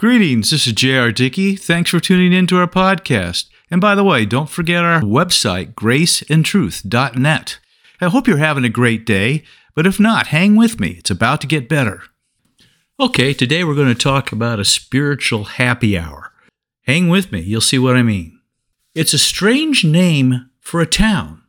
Greetings, this is J.R. Dickey. Thanks for tuning in to our podcast. And by the way, don't forget our website, graceandtruth.net. I hope you're having a great day, but if not, hang with me. It's about to get better. Okay, today we're going to talk about a spiritual happy hour. Hang with me, you'll see what I mean. It's a strange name for a town,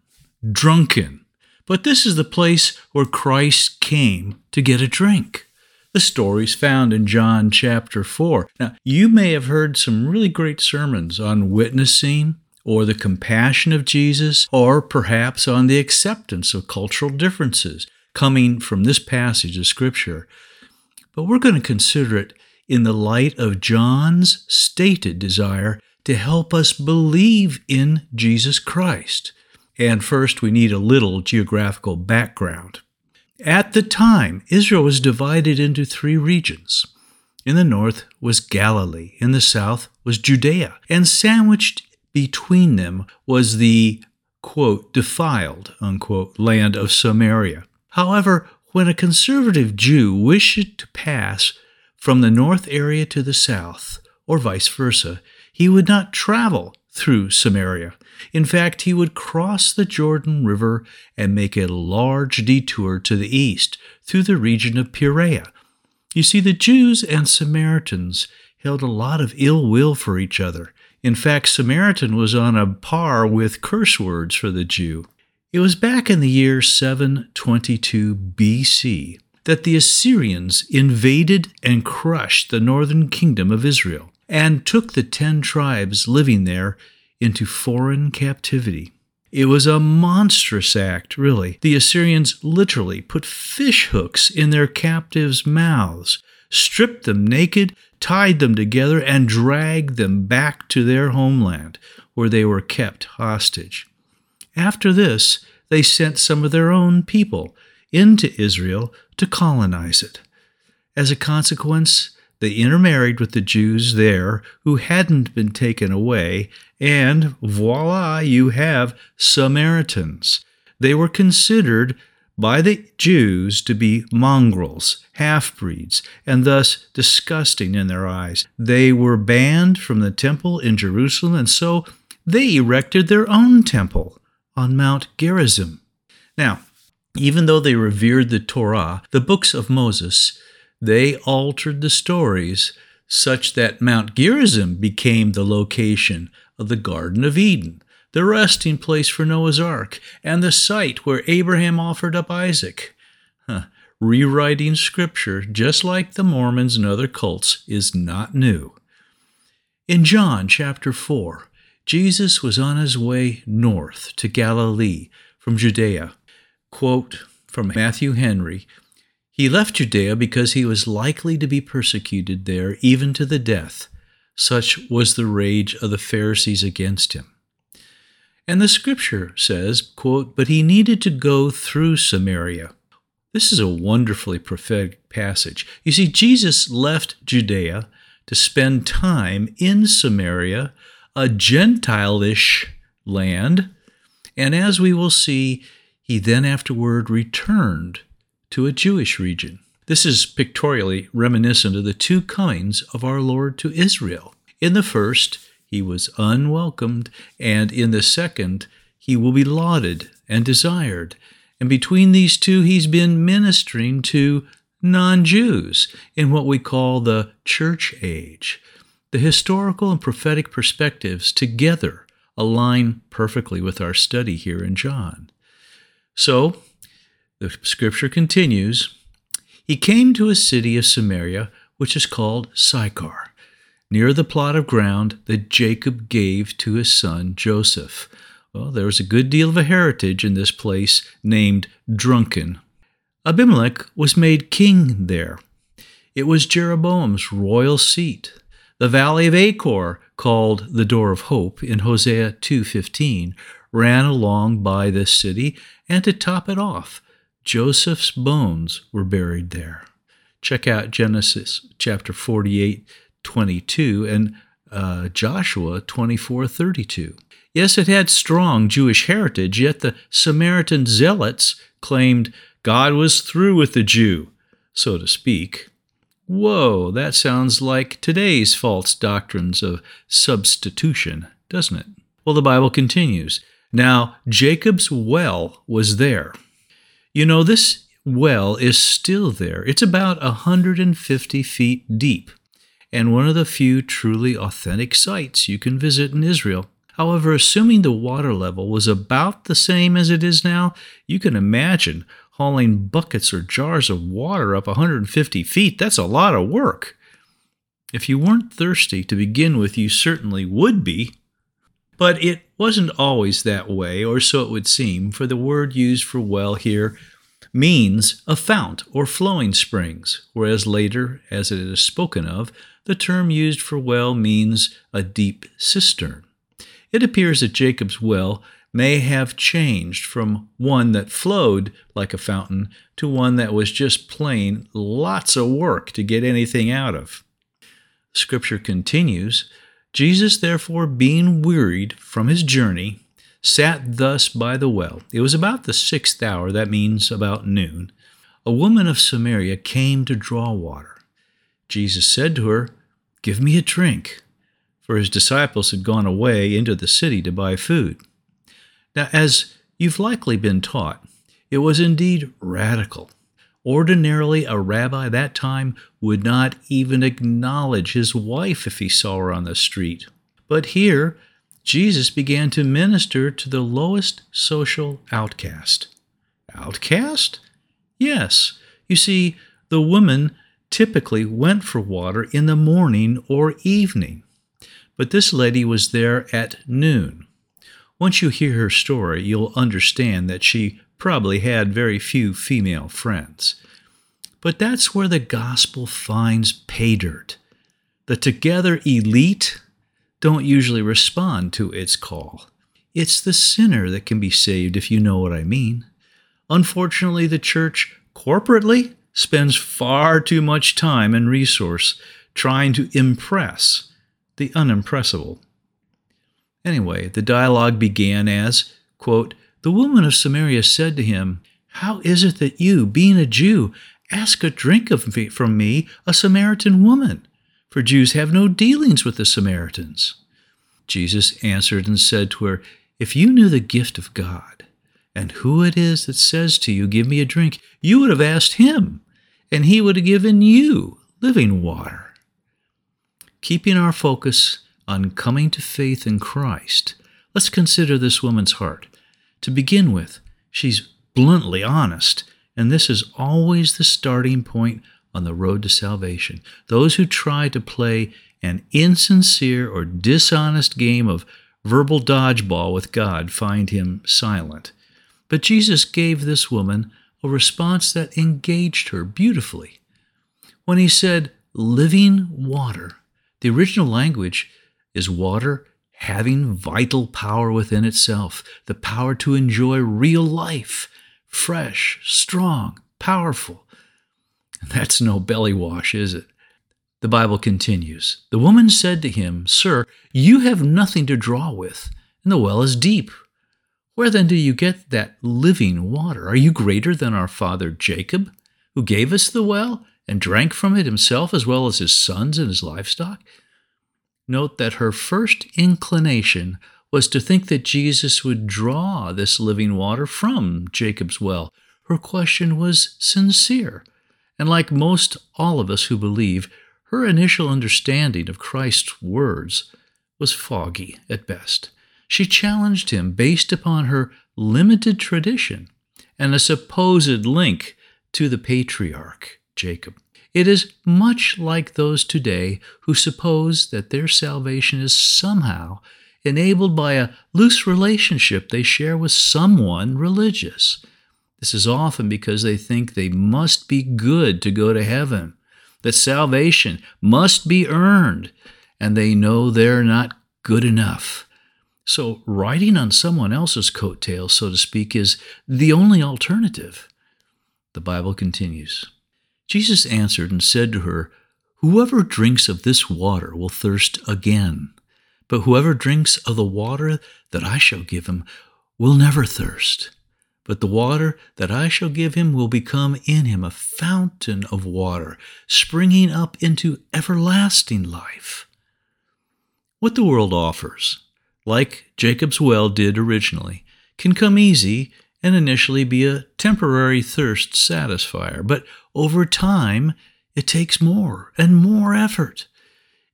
Drunken, but this is the place where Christ came to get a drink. The story's found in John chapter 4. Now, you may have heard some really great sermons on witnessing or the compassion of Jesus, or perhaps on the acceptance of cultural differences coming from this passage of Scripture. But we're going to consider it in the light of John's stated desire to help us believe in Jesus Christ. And first, we need a little geographical background. At the time, Israel was divided into three regions. In the north was Galilee, in the south was Judea, and sandwiched between them was the quote, defiled unquote, land of Samaria. However, when a conservative Jew wished to pass from the north area to the south, or vice versa, he would not travel through Samaria. In fact, he would cross the Jordan River and make a large detour to the east through the region of Perea. You see, the Jews and Samaritans held a lot of ill will for each other. In fact, Samaritan was on a par with curse words for the Jew. It was back in the year 722 BC that the Assyrians invaded and crushed the northern kingdom of Israel and took the ten tribes living there into foreign captivity. It was a monstrous act, really. The Assyrians literally put fish hooks in their captives' mouths, stripped them naked, tied them together, and dragged them back to their homeland, where they were kept hostage. After this, they sent some of their own people into Israel to colonize it. As a consequence, they intermarried with the Jews there who hadn't been taken away, and voila, you have Samaritans. They were considered by the Jews to be mongrels, half breeds, and thus disgusting in their eyes. They were banned from the temple in Jerusalem, and so they erected their own temple on Mount Gerizim. Now, even though they revered the Torah, the books of Moses, they altered the stories such that Mount Gerizim became the location of the Garden of Eden, the resting place for Noah's Ark, and the site where Abraham offered up Isaac. Huh. Rewriting Scripture, just like the Mormons and other cults, is not new. In John chapter 4, Jesus was on his way north to Galilee from Judea. Quote from Matthew Henry he left Judea because he was likely to be persecuted there even to the death. Such was the rage of the Pharisees against him. And the scripture says, quote, But he needed to go through Samaria. This is a wonderfully prophetic passage. You see, Jesus left Judea to spend time in Samaria, a Gentile-ish land, and as we will see, he then afterward returned to a Jewish region. This is pictorially reminiscent of the two comings of our Lord to Israel. In the first, he was unwelcomed, and in the second, he will be lauded and desired. And between these two, he's been ministering to non Jews in what we call the church age. The historical and prophetic perspectives together align perfectly with our study here in John. So, the scripture continues He came to a city of Samaria, which is called Sychar, near the plot of ground that Jacob gave to his son Joseph. Well, there was a good deal of a heritage in this place named Drunken. Abimelech was made king there. It was Jeroboam's royal seat. The valley of Achor, called the Door of Hope in Hosea 2:15, ran along by this city, and to top it off, Joseph's bones were buried there. Check out Genesis chapter 48, 22, and uh, Joshua 24, 32. Yes, it had strong Jewish heritage, yet the Samaritan zealots claimed God was through with the Jew, so to speak. Whoa, that sounds like today's false doctrines of substitution, doesn't it? Well, the Bible continues. Now, Jacob's well was there. You know, this well is still there. It's about 150 feet deep and one of the few truly authentic sites you can visit in Israel. However, assuming the water level was about the same as it is now, you can imagine hauling buckets or jars of water up 150 feet. That's a lot of work. If you weren't thirsty to begin with, you certainly would be. But it wasn't always that way, or so it would seem, for the word used for well here means a fount or flowing springs, whereas later, as it is spoken of, the term used for well means a deep cistern. It appears that Jacob's well may have changed from one that flowed like a fountain to one that was just plain lots of work to get anything out of. Scripture continues Jesus, therefore, being wearied from his journey, sat thus by the well. It was about the sixth hour, that means about noon. A woman of Samaria came to draw water. Jesus said to her, Give me a drink, for his disciples had gone away into the city to buy food. Now, as you've likely been taught, it was indeed radical. Ordinarily, a rabbi that time would not even acknowledge his wife if he saw her on the street. But here, Jesus began to minister to the lowest social outcast. Outcast? Yes. You see, the woman typically went for water in the morning or evening, but this lady was there at noon. Once you hear her story, you'll understand that she probably had very few female friends. But that's where the gospel finds pay dirt. The together elite don't usually respond to its call. It's the sinner that can be saved, if you know what I mean. Unfortunately, the church corporately spends far too much time and resource trying to impress the unimpressible. Anyway, the dialogue began as, quote, The woman of Samaria said to him, How is it that you, being a Jew, ask a drink of me, from me, a Samaritan woman? For Jews have no dealings with the Samaritans. Jesus answered and said to her, If you knew the gift of God, and who it is that says to you, Give me a drink, you would have asked him, and he would have given you living water. Keeping our focus on coming to faith in Christ, let's consider this woman's heart. To begin with, she's bluntly honest, and this is always the starting point on the road to salvation. Those who try to play an insincere or dishonest game of verbal dodgeball with God find him silent. But Jesus gave this woman a response that engaged her beautifully. When he said, living water, the original language is water having vital power within itself, the power to enjoy real life, fresh, strong, powerful. That's no belly wash, is it? The Bible continues The woman said to him, Sir, you have nothing to draw with, and the well is deep. Where then do you get that living water? Are you greater than our father Jacob, who gave us the well and drank from it himself as well as his sons and his livestock? Note that her first inclination was to think that Jesus would draw this living water from Jacob's well. Her question was sincere, and like most all of us who believe, her initial understanding of Christ's words was foggy at best. She challenged him based upon her limited tradition and a supposed link to the patriarch, Jacob. It is much like those today who suppose that their salvation is somehow enabled by a loose relationship they share with someone religious. This is often because they think they must be good to go to heaven, that salvation must be earned, and they know they're not good enough. So, riding on someone else's coattails, so to speak, is the only alternative. The Bible continues Jesus answered and said to her, Whoever drinks of this water will thirst again, but whoever drinks of the water that I shall give him will never thirst. but the water that I shall give him will become in him a fountain of water, springing up into everlasting life. What the world offers, like Jacob's well did originally, can come easy and initially be a temporary thirst satisfier, but over time it takes more and more effort.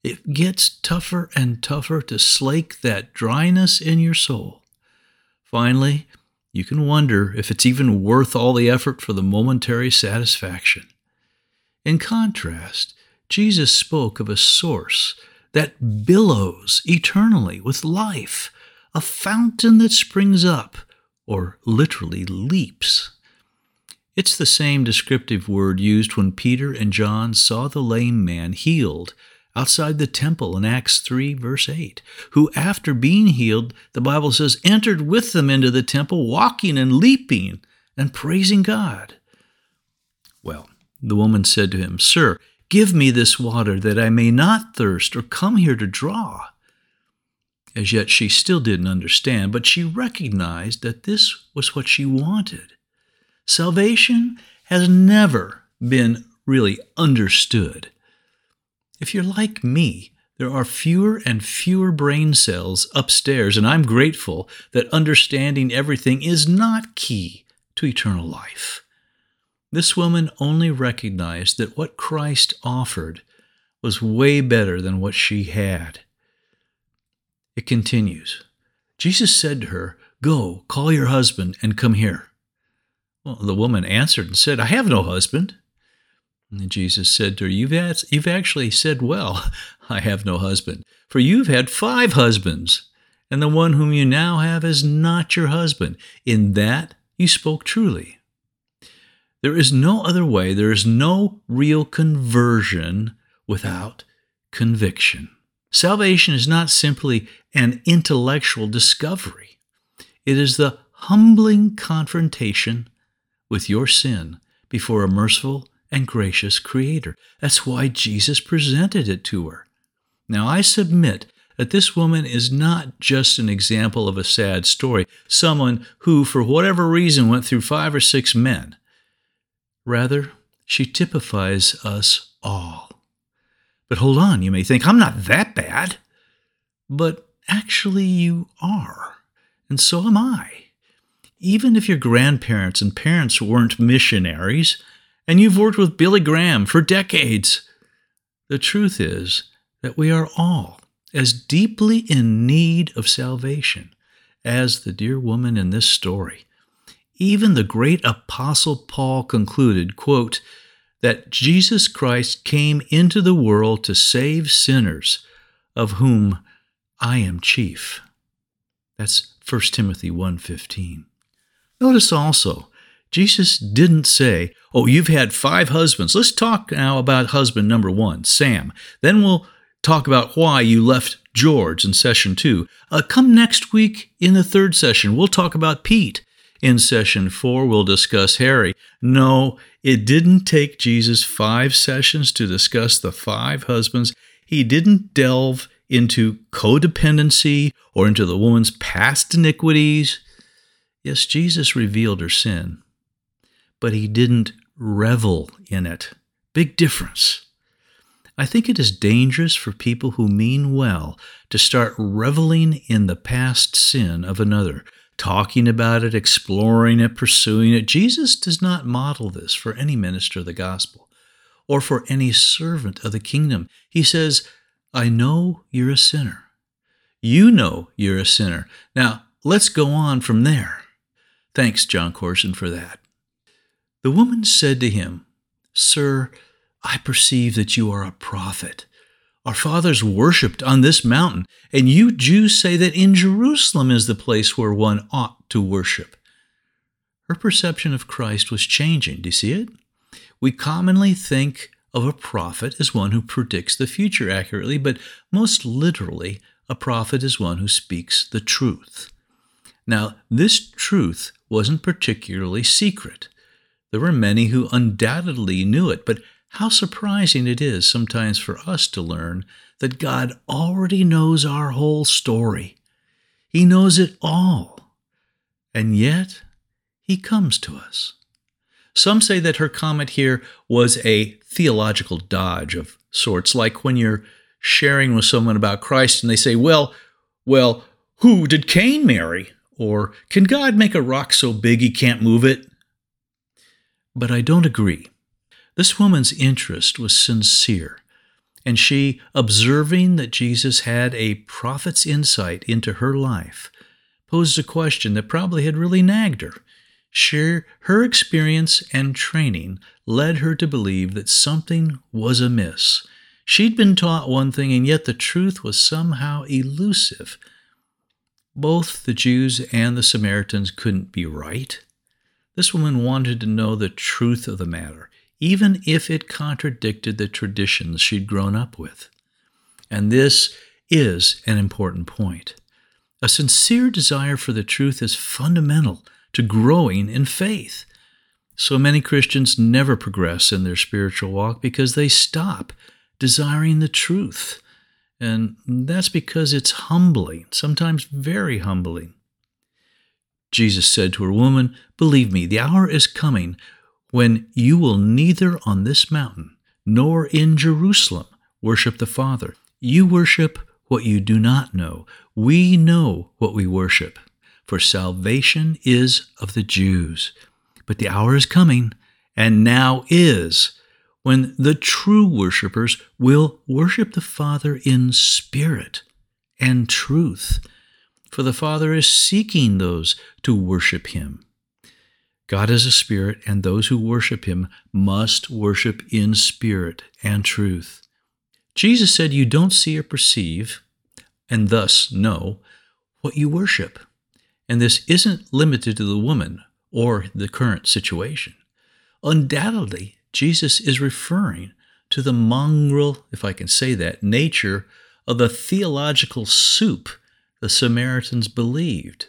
It gets tougher and tougher to slake that dryness in your soul. Finally, you can wonder if it's even worth all the effort for the momentary satisfaction. In contrast, Jesus spoke of a source that billows eternally with life, a fountain that springs up, or literally leaps. It's the same descriptive word used when Peter and John saw the lame man healed outside the temple in Acts 3, verse 8, who, after being healed, the Bible says, entered with them into the temple, walking and leaping and praising God. Well, the woman said to him, Sir, give me this water that I may not thirst or come here to draw. As yet she still didn't understand, but she recognized that this was what she wanted. Salvation has never been really understood. If you're like me, there are fewer and fewer brain cells upstairs, and I'm grateful that understanding everything is not key to eternal life. This woman only recognized that what Christ offered was way better than what she had. It continues Jesus said to her, Go, call your husband and come here. Well, the woman answered and said, I have no husband. And Jesus said to her, you've, had, you've actually said well, I have no husband, for you've had five husbands, and the one whom you now have is not your husband. In that you spoke truly. There is no other way, there is no real conversion without conviction. Salvation is not simply an intellectual discovery, it is the humbling confrontation with your sin before a merciful and gracious Creator. That's why Jesus presented it to her. Now, I submit that this woman is not just an example of a sad story, someone who, for whatever reason, went through five or six men. Rather, she typifies us all. But hold on, you may think, I'm not that bad. But actually, you are, and so am I. Even if your grandparents and parents weren't missionaries, and you've worked with Billy Graham for decades. The truth is that we are all as deeply in need of salvation as the dear woman in this story. Even the great apostle Paul concluded, quote, that Jesus Christ came into the world to save sinners, of whom I am chief. That's 1 Timothy 1:15. Notice also Jesus didn't say, Oh, you've had five husbands. Let's talk now about husband number one, Sam. Then we'll talk about why you left George in session two. Uh, come next week in the third session, we'll talk about Pete. In session four, we'll discuss Harry. No, it didn't take Jesus five sessions to discuss the five husbands. He didn't delve into codependency or into the woman's past iniquities. Yes, Jesus revealed her sin but he didn't revel in it. Big difference. I think it is dangerous for people who mean well to start reveling in the past sin of another, talking about it, exploring it, pursuing it. Jesus does not model this for any minister of the gospel or for any servant of the kingdom. He says, I know you're a sinner. You know you're a sinner. Now, let's go on from there. Thanks, Jon Courson, for that. The woman said to him, Sir, I perceive that you are a prophet. Our fathers worshipped on this mountain, and you Jews say that in Jerusalem is the place where one ought to worship. Her perception of Christ was changing. Do you see it? We commonly think of a prophet as one who predicts the future accurately, but most literally, a prophet is one who speaks the truth. Now, this truth wasn't particularly secret. There were many who undoubtedly knew it, but how surprising it is sometimes for us to learn that God already knows our whole story. He knows it all. And yet, he comes to us. Some say that her comment here was a theological dodge of sorts, like when you're sharing with someone about Christ and they say, Well, well, who did Cain marry? Or can God make a rock so big he can't move it? But I don't agree. This woman's interest was sincere, and she, observing that Jesus had a prophet's insight into her life, posed a question that probably had really nagged her. She, her experience and training led her to believe that something was amiss. She'd been taught one thing, and yet the truth was somehow elusive. Both the Jews and the Samaritans couldn't be right. This woman wanted to know the truth of the matter, even if it contradicted the traditions she'd grown up with. And this is an important point. A sincere desire for the truth is fundamental to growing in faith. So many Christians never progress in their spiritual walk because they stop desiring the truth. And that's because it's humbling, sometimes very humbling. Jesus said to her, Woman, believe me, the hour is coming when you will neither on this mountain nor in Jerusalem worship the Father. You worship what you do not know. We know what we worship, for salvation is of the Jews. But the hour is coming, and now is, when the true worshippers will worship the Father in spirit and truth for the Father is seeking those to worship him. God is a spirit, and those who worship him must worship in spirit and truth. Jesus said, You don't see or perceive, and thus know, what you worship. And this isn't limited to the woman or the current situation. Undoubtedly, Jesus is referring to the mongrel, if I can say that, nature of the theological soup the Samaritans believed,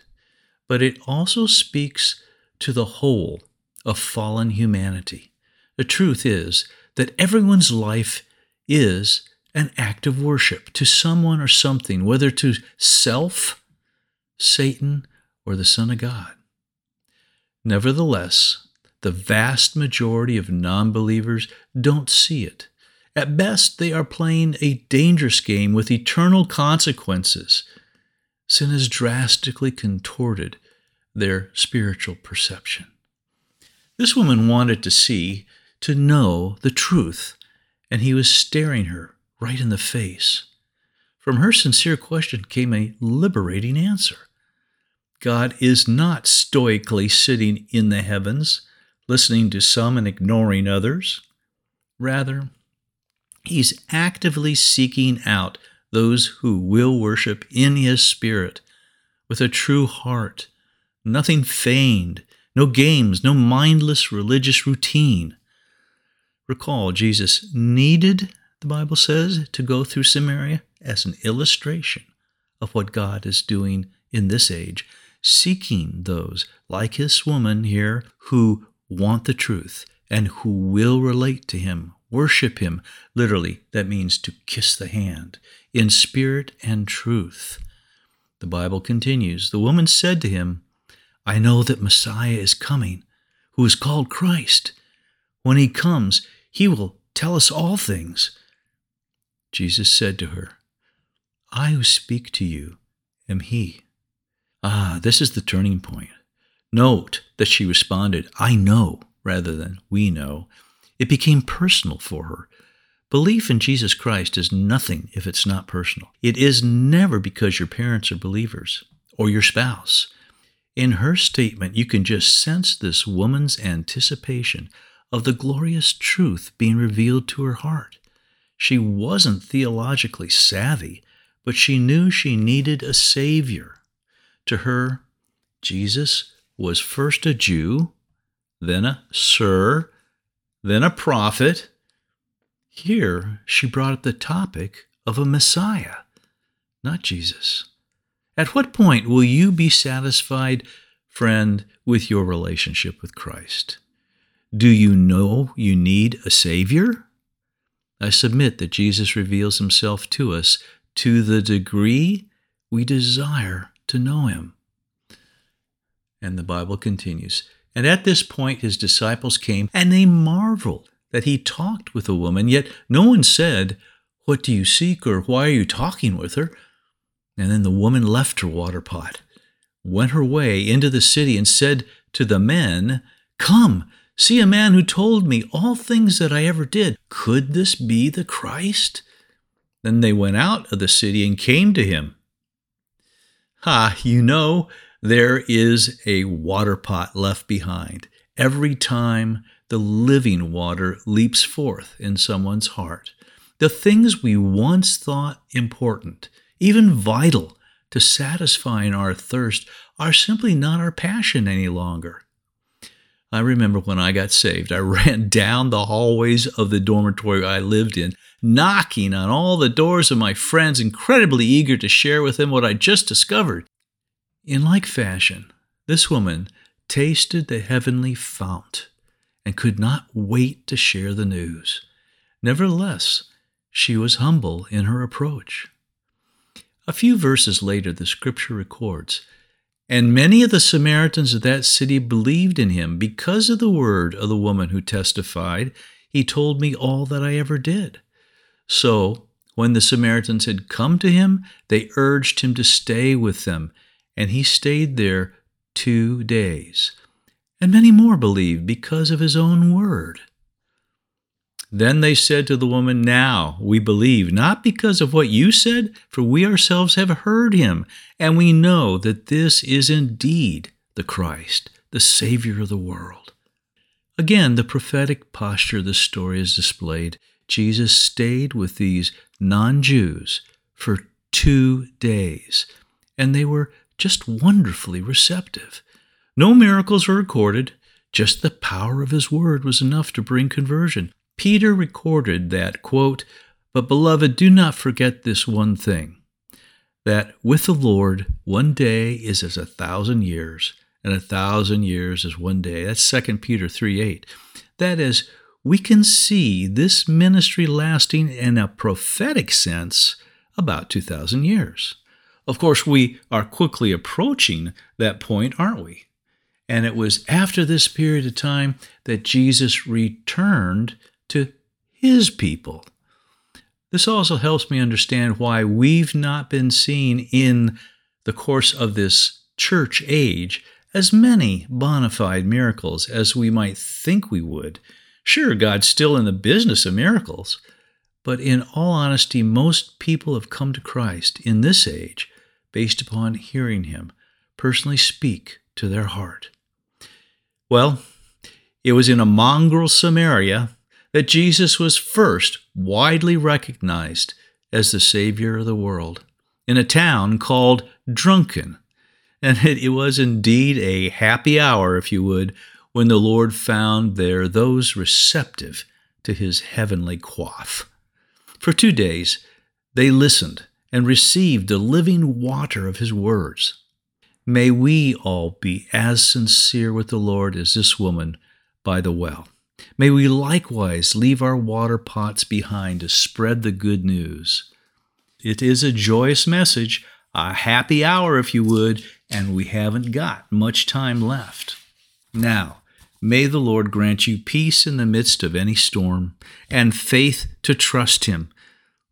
but it also speaks to the whole of fallen humanity. The truth is that everyone's life is an act of worship to someone or something, whether to self, Satan, or the Son of God. Nevertheless, the vast majority of non believers don't see it. At best, they are playing a dangerous game with eternal consequences sin is drastically contorted their spiritual perception. This woman wanted to see, to know the truth, and he was staring her right in the face. From her sincere question came a liberating answer. God is not stoically sitting in the heavens, listening to some and ignoring others. Rather, He's actively seeking out those who will worship in his spirit with a true heart, nothing feigned, no games, no mindless religious routine. Recall, Jesus needed, the Bible says, to go through Samaria as an illustration of what God is doing in this age, seeking those like this woman here who want the truth and who will relate to him, worship him. Literally, that means to kiss the hand in spirit and truth. The Bible continues The woman said to him, I know that Messiah is coming, who is called Christ. When he comes, he will tell us all things. Jesus said to her, I who speak to you am he. Ah, this is the turning point. Note that she responded, I know, rather than we know. It became personal for her. Belief in Jesus Christ is nothing if it's not personal. It is never because your parents are believers or your spouse. In her statement, you can just sense this woman's anticipation of the glorious truth being revealed to her heart. She wasn't theologically savvy, but she knew she needed a Savior. To her, Jesus was first a Jew, then a sir, then a prophet, here, she brought up the topic of a Messiah, not Jesus. At what point will you be satisfied, friend, with your relationship with Christ? Do you know you need a Savior? I submit that Jesus reveals himself to us to the degree we desire to know him. And the Bible continues And at this point, his disciples came and they marveled that he talked with a woman, yet no one said, What do you seek, or why are you talking with her? And then the woman left her water pot, went her way into the city, and said to the men, Come, see a man who told me all things that I ever did. Could this be the Christ? Then they went out of the city and came to him. Ha, you know, there is a water pot left behind every time the living water leaps forth in someone's heart. The things we once thought important, even vital to satisfying our thirst, are simply not our passion any longer. I remember when I got saved, I ran down the hallways of the dormitory I lived in, knocking on all the doors of my friends, incredibly eager to share with them what I just discovered. In like fashion, this woman tasted the heavenly fount and could not wait to share the news. Nevertheless, she was humble in her approach. A few verses later, the scripture records And many of the Samaritans of that city believed in him because of the word of the woman who testified, He told me all that I ever did. So, when the Samaritans had come to him, they urged him to stay with them and he stayed there two days. And many more believed because of his own word. Then they said to the woman, Now we believe, not because of what you said, for we ourselves have heard him, and we know that this is indeed the Christ, the Savior of the world. Again, the prophetic posture of the story is displayed. Jesus stayed with these non Jews for two days, and they were just wonderfully receptive. No miracles were recorded, just the power of his word was enough to bring conversion. Peter recorded that, quote, But beloved, do not forget this one thing that with the Lord, one day is as a thousand years, and a thousand years is one day. That's 2 Peter 3 8. That is, we can see this ministry lasting in a prophetic sense about 2,000 years. Of course, we are quickly approaching that point, aren't we? And it was after this period of time that Jesus returned to his people. This also helps me understand why we've not been seen in the course of this church age as many bona fide miracles as we might think we would. Sure, God's still in the business of miracles, but in all honesty, most people have come to Christ in this age based upon hearing him personally speak to their heart. Well, it was in a mongrel Samaria that Jesus was first widely recognized as the Savior of the world, in a town called Drunken. And it, was indeed a happy hour, if you would, when the Lord found there those receptive to his heavenly quaff. For two days, they listened and received the living water of his words. May we all be as sincere with the Lord as this woman by the well. May we likewise leave our water pots behind to spread the good news. It is a joyous message, a happy hour, if you would, and we haven't got much time left. Now, may the Lord grant you peace in the midst of any storm and faith to trust Him.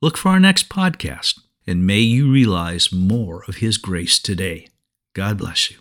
Look for our next podcast and may you realize more of His grace today. God bless you.